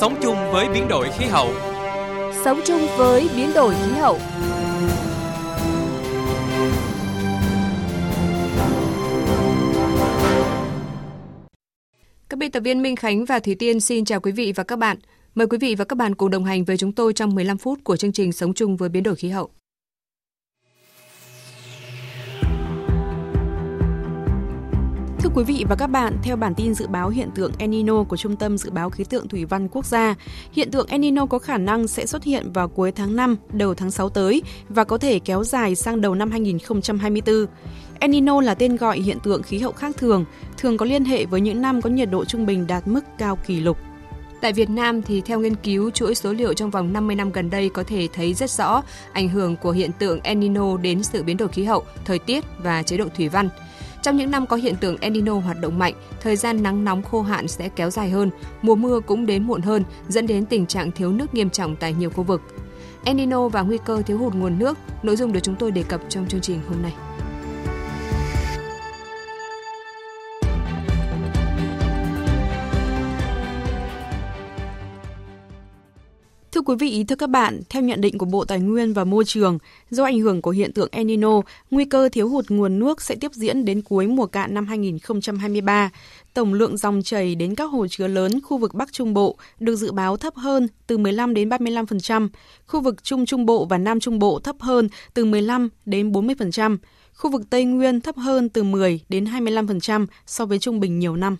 Sống chung với biến đổi khí hậu. Sống chung với biến đổi khí hậu. Các biên tập viên Minh Khánh và Thủy Tiên xin chào quý vị và các bạn. Mời quý vị và các bạn cùng đồng hành với chúng tôi trong 15 phút của chương trình Sống chung với biến đổi khí hậu. Quý vị và các bạn, theo bản tin dự báo hiện tượng El Nino của Trung tâm Dự báo Khí tượng Thủy văn Quốc gia, hiện tượng El Nino có khả năng sẽ xuất hiện vào cuối tháng 5, đầu tháng 6 tới và có thể kéo dài sang đầu năm 2024. El Nino là tên gọi hiện tượng khí hậu khác thường, thường có liên hệ với những năm có nhiệt độ trung bình đạt mức cao kỷ lục. Tại Việt Nam thì theo nghiên cứu chuỗi số liệu trong vòng 50 năm gần đây có thể thấy rất rõ ảnh hưởng của hiện tượng El Nino đến sự biến đổi khí hậu, thời tiết và chế độ thủy văn. Trong những năm có hiện tượng El Nino hoạt động mạnh, thời gian nắng nóng khô hạn sẽ kéo dài hơn, mùa mưa cũng đến muộn hơn, dẫn đến tình trạng thiếu nước nghiêm trọng tại nhiều khu vực. El Nino và nguy cơ thiếu hụt nguồn nước, nội dung được chúng tôi đề cập trong chương trình hôm nay. Thưa quý vị, thưa các bạn, theo nhận định của Bộ Tài nguyên và Môi trường, do ảnh hưởng của hiện tượng El Nino, nguy cơ thiếu hụt nguồn nước sẽ tiếp diễn đến cuối mùa cạn năm 2023. Tổng lượng dòng chảy đến các hồ chứa lớn khu vực Bắc Trung Bộ được dự báo thấp hơn từ 15 đến 35%, khu vực Trung Trung Bộ và Nam Trung Bộ thấp hơn từ 15 đến 40%, khu vực Tây Nguyên thấp hơn từ 10 đến 25% so với trung bình nhiều năm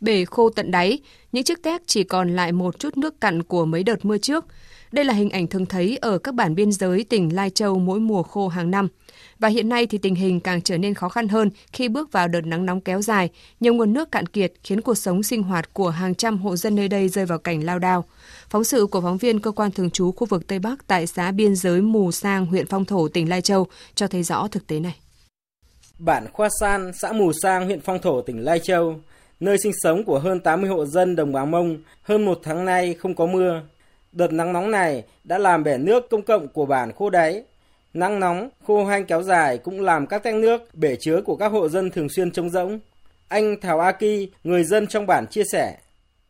bể khô tận đáy, những chiếc téc chỉ còn lại một chút nước cặn của mấy đợt mưa trước. Đây là hình ảnh thường thấy ở các bản biên giới tỉnh Lai Châu mỗi mùa khô hàng năm. Và hiện nay thì tình hình càng trở nên khó khăn hơn khi bước vào đợt nắng nóng kéo dài, nhiều nguồn nước cạn kiệt khiến cuộc sống sinh hoạt của hàng trăm hộ dân nơi đây rơi vào cảnh lao đao. Phóng sự của phóng viên cơ quan thường trú khu vực Tây Bắc tại xã biên giới Mù Sang, huyện Phong Thổ, tỉnh Lai Châu cho thấy rõ thực tế này. Bản Khoa San, xã Mù Sang, huyện Phong Thổ, tỉnh Lai Châu nơi sinh sống của hơn 80 hộ dân đồng bào Mông hơn một tháng nay không có mưa. Đợt nắng nóng này đã làm bể nước công cộng của bản khô đáy. Nắng nóng, khô hanh kéo dài cũng làm các tanh nước, bể chứa của các hộ dân thường xuyên trống rỗng. Anh Thảo A Ki, người dân trong bản chia sẻ.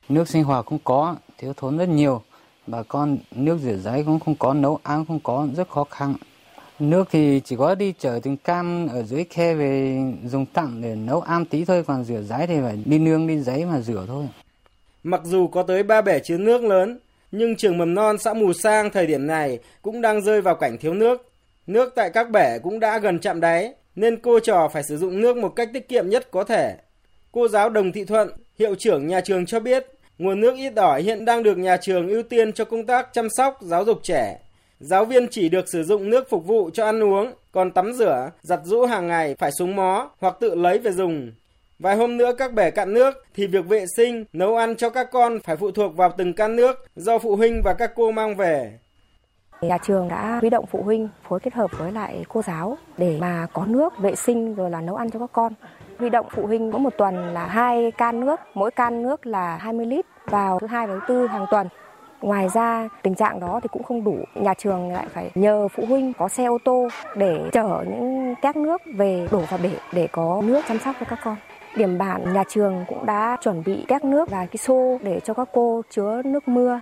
Nước sinh hoạt không có, thiếu thốn rất nhiều. Bà con nước rửa giấy cũng không có, nấu ăn không có, rất khó khăn. Nước thì chỉ có đi chở từng cam ở dưới khe về dùng tặng để nấu ăn tí thôi, còn rửa giấy thì phải đi nương đi giấy mà rửa thôi. Mặc dù có tới ba bể chứa nước lớn, nhưng trường mầm non xã Mù Sang thời điểm này cũng đang rơi vào cảnh thiếu nước. Nước tại các bể cũng đã gần chạm đáy, nên cô trò phải sử dụng nước một cách tiết kiệm nhất có thể. Cô giáo Đồng Thị Thuận, hiệu trưởng nhà trường cho biết, nguồn nước ít ỏi hiện đang được nhà trường ưu tiên cho công tác chăm sóc, giáo dục trẻ. Giáo viên chỉ được sử dụng nước phục vụ cho ăn uống, còn tắm rửa, giặt rũ hàng ngày phải xuống mó hoặc tự lấy về dùng. Vài hôm nữa các bể cạn nước thì việc vệ sinh, nấu ăn cho các con phải phụ thuộc vào từng can nước do phụ huynh và các cô mang về. Nhà trường đã huy động phụ huynh phối kết hợp với lại cô giáo để mà có nước vệ sinh rồi là nấu ăn cho các con. Huy động phụ huynh mỗi một tuần là hai can nước, mỗi can nước là 20 lít vào thứ hai và thứ tư hàng tuần. Ngoài ra tình trạng đó thì cũng không đủ, nhà trường lại phải nhờ phụ huynh có xe ô tô để chở những các nước về đổ vào bể để có nước chăm sóc cho các con. Điểm bản nhà trường cũng đã chuẩn bị các nước và cái xô để cho các cô chứa nước mưa.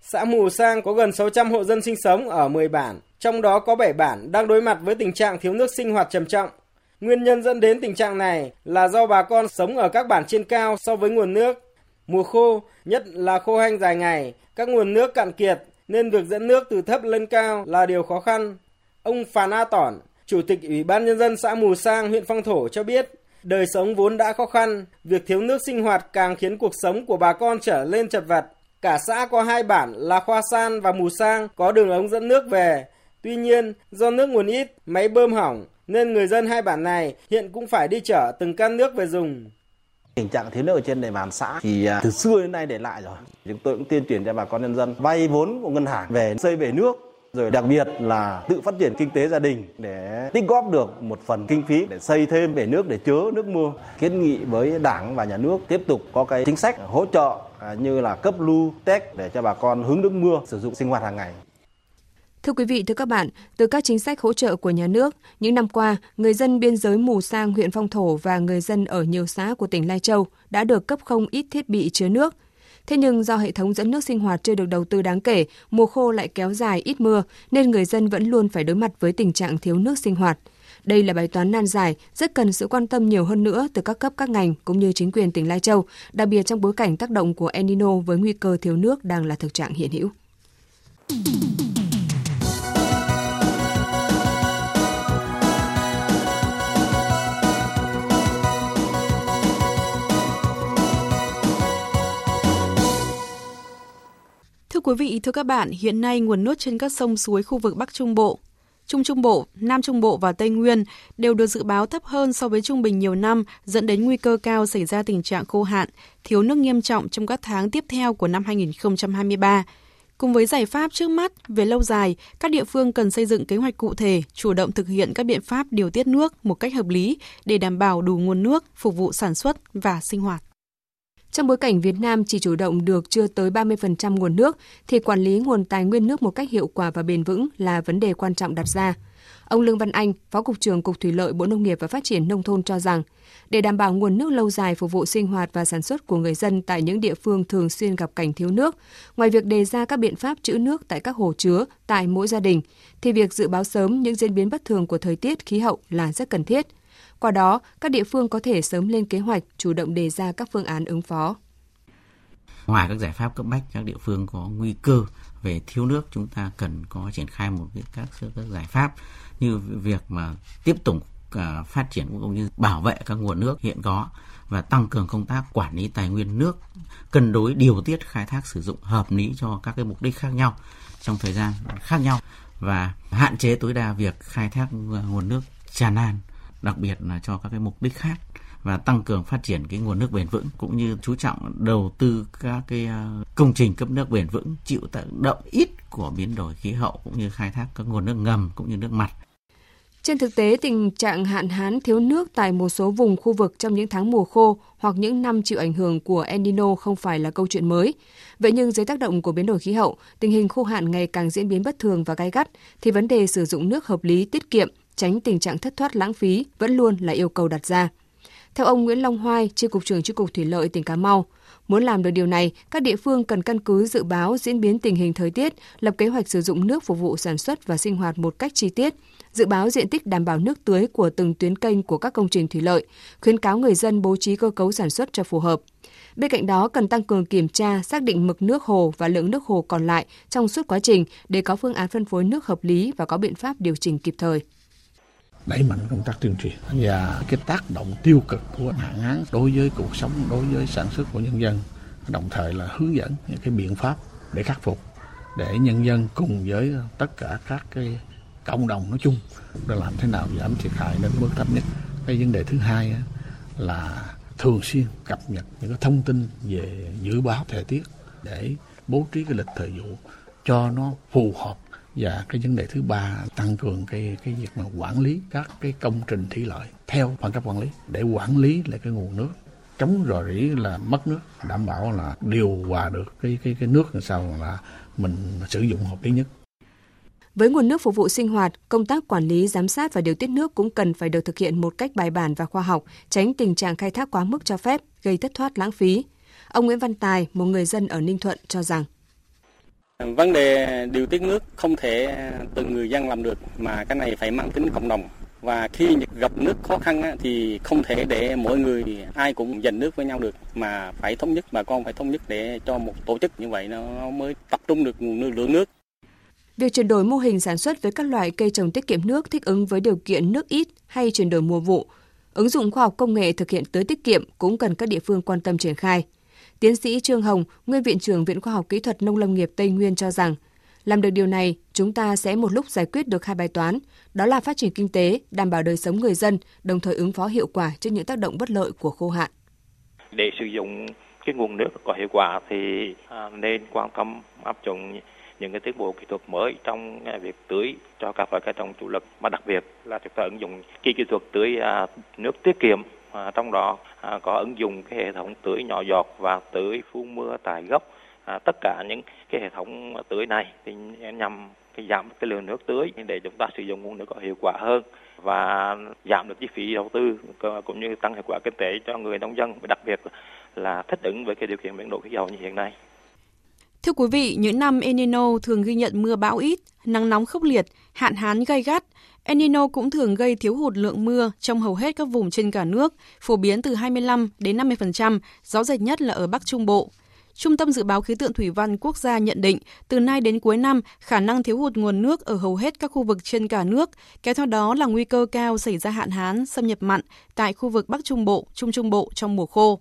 Xã Mù Sang có gần 600 hộ dân sinh sống ở 10 bản, trong đó có 7 bản đang đối mặt với tình trạng thiếu nước sinh hoạt trầm trọng. Nguyên nhân dẫn đến tình trạng này là do bà con sống ở các bản trên cao so với nguồn nước. Mùa khô, nhất là khô hanh dài ngày, các nguồn nước cạn kiệt nên việc dẫn nước từ thấp lên cao là điều khó khăn. Ông Phàn A Tỏn, Chủ tịch Ủy ban Nhân dân xã Mù Sang, huyện Phong Thổ cho biết, đời sống vốn đã khó khăn, việc thiếu nước sinh hoạt càng khiến cuộc sống của bà con trở lên chật vật. Cả xã có hai bản là Khoa San và Mù Sang có đường ống dẫn nước về. Tuy nhiên, do nước nguồn ít, máy bơm hỏng, nên người dân hai bản này hiện cũng phải đi chở từng can nước về dùng. Tình trạng thiếu nước ở trên địa bàn xã thì à, từ xưa đến nay để lại rồi. Chúng tôi cũng tuyên truyền cho bà con nhân dân vay vốn của ngân hàng về xây bể nước, rồi đặc biệt là tự phát triển kinh tế gia đình để tích góp được một phần kinh phí để xây thêm bể nước để chứa nước mưa. Kiến nghị với Đảng và nhà nước tiếp tục có cái chính sách hỗ trợ à, như là cấp lưu tech để cho bà con hướng nước mưa sử dụng sinh hoạt hàng ngày. Thưa quý vị, thưa các bạn, từ các chính sách hỗ trợ của nhà nước, những năm qua, người dân biên giới Mù Sang, huyện Phong Thổ và người dân ở nhiều xã của tỉnh Lai Châu đã được cấp không ít thiết bị chứa nước. Thế nhưng do hệ thống dẫn nước sinh hoạt chưa được đầu tư đáng kể, mùa khô lại kéo dài ít mưa nên người dân vẫn luôn phải đối mặt với tình trạng thiếu nước sinh hoạt. Đây là bài toán nan giải, rất cần sự quan tâm nhiều hơn nữa từ các cấp các ngành cũng như chính quyền tỉnh Lai Châu, đặc biệt trong bối cảnh tác động của El Nino với nguy cơ thiếu nước đang là thực trạng hiện hữu. Quý vị, thưa các bạn, hiện nay nguồn nước trên các sông suối khu vực Bắc Trung Bộ, Trung Trung Bộ, Nam Trung Bộ và Tây Nguyên đều được dự báo thấp hơn so với trung bình nhiều năm, dẫn đến nguy cơ cao xảy ra tình trạng khô hạn, thiếu nước nghiêm trọng trong các tháng tiếp theo của năm 2023. Cùng với giải pháp trước mắt, về lâu dài, các địa phương cần xây dựng kế hoạch cụ thể, chủ động thực hiện các biện pháp điều tiết nước một cách hợp lý để đảm bảo đủ nguồn nước phục vụ sản xuất và sinh hoạt. Trong bối cảnh Việt Nam chỉ chủ động được chưa tới 30% nguồn nước, thì quản lý nguồn tài nguyên nước một cách hiệu quả và bền vững là vấn đề quan trọng đặt ra. Ông Lương Văn Anh, Phó Cục trưởng Cục Thủy lợi Bộ Nông nghiệp và Phát triển Nông thôn cho rằng, để đảm bảo nguồn nước lâu dài phục vụ sinh hoạt và sản xuất của người dân tại những địa phương thường xuyên gặp cảnh thiếu nước, ngoài việc đề ra các biện pháp trữ nước tại các hồ chứa tại mỗi gia đình, thì việc dự báo sớm những diễn biến bất thường của thời tiết khí hậu là rất cần thiết – qua đó, các địa phương có thể sớm lên kế hoạch, chủ động đề ra các phương án ứng phó. Ngoài các giải pháp cấp bách, các địa phương có nguy cơ về thiếu nước, chúng ta cần có triển khai một các, các giải pháp như việc mà tiếp tục à, phát triển cũng như bảo vệ các nguồn nước hiện có và tăng cường công tác quản lý tài nguyên nước, cân đối điều tiết khai thác sử dụng hợp lý cho các cái mục đích khác nhau trong thời gian khác nhau và hạn chế tối đa việc khai thác à, nguồn nước tràn lan đặc biệt là cho các cái mục đích khác và tăng cường phát triển cái nguồn nước bền vững cũng như chú trọng đầu tư các cái à, công trình cấp nước bền vững chịu tác động ít của biến đổi khí hậu cũng như khai thác các nguồn nước ngầm cũng như nước mặt. Trên thực tế, tình trạng hạn hán thiếu nước tại một số vùng khu vực trong những tháng mùa khô hoặc những năm chịu ảnh hưởng của El Nino không phải là câu chuyện mới. Vậy nhưng dưới tác động của biến đổi khí hậu, tình hình khô hạn ngày càng diễn biến bất thường và gai gắt, thì vấn đề sử dụng nước hợp lý, tiết kiệm, tránh tình trạng thất thoát lãng phí vẫn luôn là yêu cầu đặt ra. Theo ông Nguyễn Long Hoai, Chi cục trưởng Chi cục Thủy lợi tỉnh Cà Mau, muốn làm được điều này, các địa phương cần căn cứ dự báo diễn biến tình hình thời tiết, lập kế hoạch sử dụng nước phục vụ sản xuất và sinh hoạt một cách chi tiết, dự báo diện tích đảm bảo nước tưới của từng tuyến kênh của các công trình thủy lợi, khuyến cáo người dân bố trí cơ cấu sản xuất cho phù hợp. Bên cạnh đó, cần tăng cường kiểm tra, xác định mực nước hồ và lượng nước hồ còn lại trong suốt quá trình để có phương án phân phối nước hợp lý và có biện pháp điều chỉnh kịp thời đẩy mạnh công tác tuyên truyền và cái tác động tiêu cực của hạn hán đối với cuộc sống, đối với sản xuất của nhân dân, đồng thời là hướng dẫn những cái biện pháp để khắc phục, để nhân dân cùng với tất cả các cái cộng đồng nói chung để làm thế nào giảm thiệt hại đến mức thấp nhất. Cái vấn đề thứ hai là thường xuyên cập nhật những cái thông tin về dự báo thời tiết để bố trí cái lịch thời vụ cho nó phù hợp và cái vấn đề thứ ba tăng cường cái cái việc mà quản lý các cái công trình thủy lợi theo phân cấp quản lý để quản lý lại cái nguồn nước chống rò rỉ là mất nước đảm bảo là điều hòa được cái cái cái nước làm sao là mình sử dụng hợp lý nhất với nguồn nước phục vụ sinh hoạt, công tác quản lý, giám sát và điều tiết nước cũng cần phải được thực hiện một cách bài bản và khoa học, tránh tình trạng khai thác quá mức cho phép, gây thất thoát lãng phí. Ông Nguyễn Văn Tài, một người dân ở Ninh Thuận cho rằng Vấn đề điều tiết nước không thể à, từng người dân làm được mà cái này phải mang tính cộng đồng. Và khi gặp nước khó khăn thì không thể để mỗi người ai cũng dành nước với nhau được. Mà phải thống nhất bà con phải thống nhất để cho một tổ chức như vậy nó mới tập trung được nguồn nước lượng nước. Việc chuyển đổi mô hình sản xuất với các loại cây trồng tiết kiệm nước thích ứng với điều kiện nước ít hay chuyển đổi mùa vụ, ứng dụng khoa học công nghệ thực hiện tưới tiết kiệm cũng cần các địa phương quan tâm triển khai. Tiến sĩ Trương Hồng, nguyên viện trưởng Viện Khoa học Kỹ thuật Nông lâm nghiệp Tây Nguyên cho rằng, làm được điều này, chúng ta sẽ một lúc giải quyết được hai bài toán, đó là phát triển kinh tế, đảm bảo đời sống người dân, đồng thời ứng phó hiệu quả trước những tác động bất lợi của khô hạn. Để sử dụng cái nguồn nước có hiệu quả thì à, nên quan tâm áp dụng những cái tiến bộ kỹ thuật mới trong việc tưới cho các loại cây trồng chủ lực mà đặc biệt là chúng ta ứng dụng kỹ kỹ thuật tưới à, nước tiết kiệm à, trong đó à, có ứng dụng cái hệ thống tưới nhỏ giọt và tưới phun mưa tại gốc à, tất cả những cái hệ thống tưới này thì nhằm cái giảm cái lượng nước tưới để chúng ta sử dụng nguồn nước có hiệu quả hơn và giảm được chi phí đầu tư cũng như tăng hiệu quả kinh tế cho người nông dân đặc biệt là thích ứng với cái điều kiện biến đổi khí hậu như hiện nay. Thưa quý vị, những năm El Nino thường ghi nhận mưa bão ít, nắng nóng khốc liệt, hạn hán gay gắt. El Nino cũng thường gây thiếu hụt lượng mưa trong hầu hết các vùng trên cả nước, phổ biến từ 25 đến 50%, rõ rệt nhất là ở Bắc Trung Bộ. Trung tâm Dự báo Khí tượng Thủy văn Quốc gia nhận định, từ nay đến cuối năm, khả năng thiếu hụt nguồn nước ở hầu hết các khu vực trên cả nước, kéo theo đó là nguy cơ cao xảy ra hạn hán, xâm nhập mặn tại khu vực Bắc Trung Bộ, Trung Trung Bộ trong mùa khô.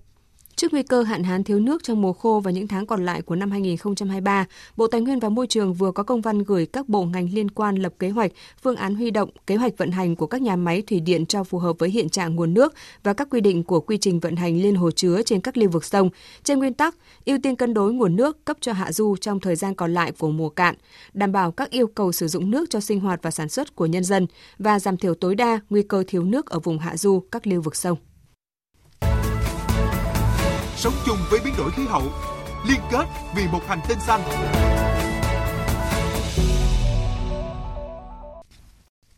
Trước nguy cơ hạn hán thiếu nước trong mùa khô và những tháng còn lại của năm 2023, Bộ Tài nguyên và Môi trường vừa có công văn gửi các bộ ngành liên quan lập kế hoạch, phương án huy động, kế hoạch vận hành của các nhà máy thủy điện cho phù hợp với hiện trạng nguồn nước và các quy định của quy trình vận hành liên hồ chứa trên các lưu vực sông. Trên nguyên tắc, ưu tiên cân đối nguồn nước cấp cho hạ du trong thời gian còn lại của mùa cạn, đảm bảo các yêu cầu sử dụng nước cho sinh hoạt và sản xuất của nhân dân và giảm thiểu tối đa nguy cơ thiếu nước ở vùng hạ du các lưu vực sông sống chung với biến đổi khí hậu, liên kết vì một hành tinh xanh.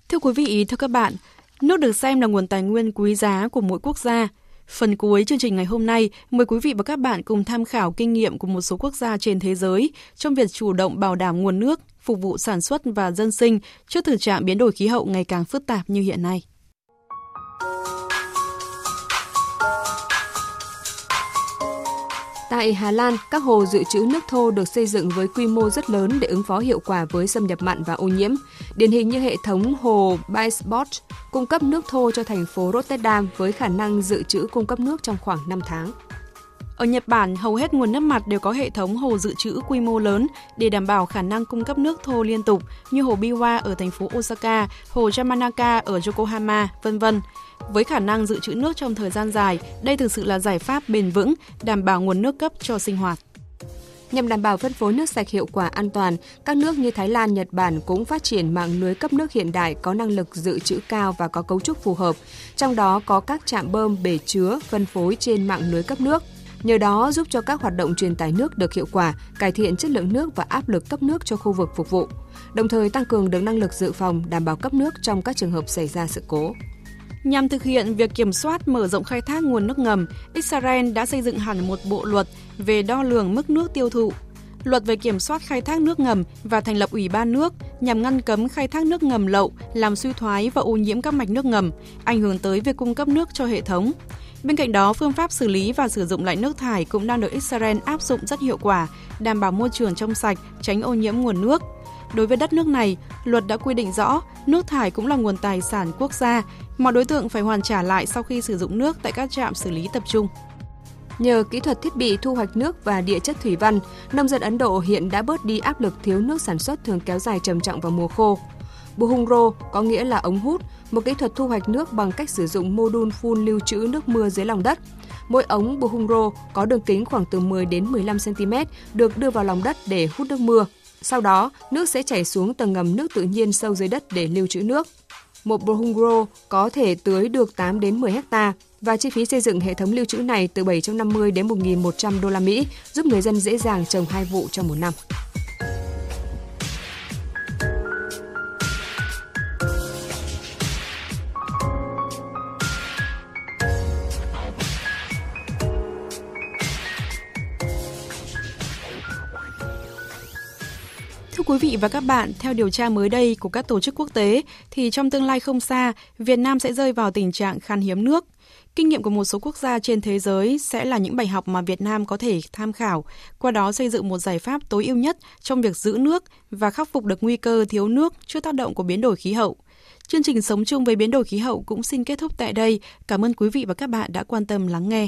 Thưa quý vị, thưa các bạn, nước được xem là nguồn tài nguyên quý giá của mỗi quốc gia. Phần cuối chương trình ngày hôm nay, mời quý vị và các bạn cùng tham khảo kinh nghiệm của một số quốc gia trên thế giới trong việc chủ động bảo đảm nguồn nước, phục vụ sản xuất và dân sinh trước thực trạng biến đổi khí hậu ngày càng phức tạp như hiện nay. Tại Hà Lan, các hồ dự trữ nước thô được xây dựng với quy mô rất lớn để ứng phó hiệu quả với xâm nhập mặn và ô nhiễm. Điển hình như hệ thống hồ Bijsbot cung cấp nước thô cho thành phố Rotterdam với khả năng dự trữ cung cấp nước trong khoảng 5 tháng. Ở Nhật Bản, hầu hết nguồn nước mặt đều có hệ thống hồ dự trữ quy mô lớn để đảm bảo khả năng cung cấp nước thô liên tục như hồ Biwa ở thành phố Osaka, hồ Yamanaka ở Yokohama, vân vân. Với khả năng dự trữ nước trong thời gian dài, đây thực sự là giải pháp bền vững, đảm bảo nguồn nước cấp cho sinh hoạt. Nhằm đảm bảo phân phối nước sạch hiệu quả an toàn, các nước như Thái Lan, Nhật Bản cũng phát triển mạng lưới cấp nước hiện đại có năng lực dự trữ cao và có cấu trúc phù hợp, trong đó có các trạm bơm, bể chứa, phân phối trên mạng lưới cấp nước. Nhờ đó giúp cho các hoạt động truyền tải nước được hiệu quả, cải thiện chất lượng nước và áp lực cấp nước cho khu vực phục vụ, đồng thời tăng cường được năng lực dự phòng, đảm bảo cấp nước trong các trường hợp xảy ra sự cố. Nhằm thực hiện việc kiểm soát mở rộng khai thác nguồn nước ngầm, Israel đã xây dựng hẳn một bộ luật về đo lường mức nước tiêu thụ. Luật về kiểm soát khai thác nước ngầm và thành lập ủy ban nước nhằm ngăn cấm khai thác nước ngầm lậu, làm suy thoái và ô nhiễm các mạch nước ngầm, ảnh hưởng tới việc cung cấp nước cho hệ thống. Bên cạnh đó, phương pháp xử lý và sử dụng lại nước thải cũng đang được Israel áp dụng rất hiệu quả, đảm bảo môi trường trong sạch, tránh ô nhiễm nguồn nước. Đối với đất nước này, luật đã quy định rõ nước thải cũng là nguồn tài sản quốc gia, mọi đối tượng phải hoàn trả lại sau khi sử dụng nước tại các trạm xử lý tập trung. Nhờ kỹ thuật thiết bị thu hoạch nước và địa chất thủy văn, nông dân Ấn Độ hiện đã bớt đi áp lực thiếu nước sản xuất thường kéo dài trầm trọng vào mùa khô. Buhungro có nghĩa là ống hút, một kỹ thuật thu hoạch nước bằng cách sử dụng mô đun phun lưu trữ nước mưa dưới lòng đất. Mỗi ống Buhungro có đường kính khoảng từ 10 đến 15 cm được đưa vào lòng đất để hút nước mưa. Sau đó, nước sẽ chảy xuống tầng ngầm nước tự nhiên sâu dưới đất để lưu trữ nước. Một Buhungro có thể tưới được 8 đến 10 hecta và chi phí xây dựng hệ thống lưu trữ này từ 750 đến 1.100 đô la Mỹ, giúp người dân dễ dàng trồng hai vụ trong một năm. Thưa quý vị và các bạn, theo điều tra mới đây của các tổ chức quốc tế, thì trong tương lai không xa, Việt Nam sẽ rơi vào tình trạng khan hiếm nước. Kinh nghiệm của một số quốc gia trên thế giới sẽ là những bài học mà Việt Nam có thể tham khảo, qua đó xây dựng một giải pháp tối ưu nhất trong việc giữ nước và khắc phục được nguy cơ thiếu nước trước tác động của biến đổi khí hậu. Chương trình Sống chung với biến đổi khí hậu cũng xin kết thúc tại đây. Cảm ơn quý vị và các bạn đã quan tâm lắng nghe.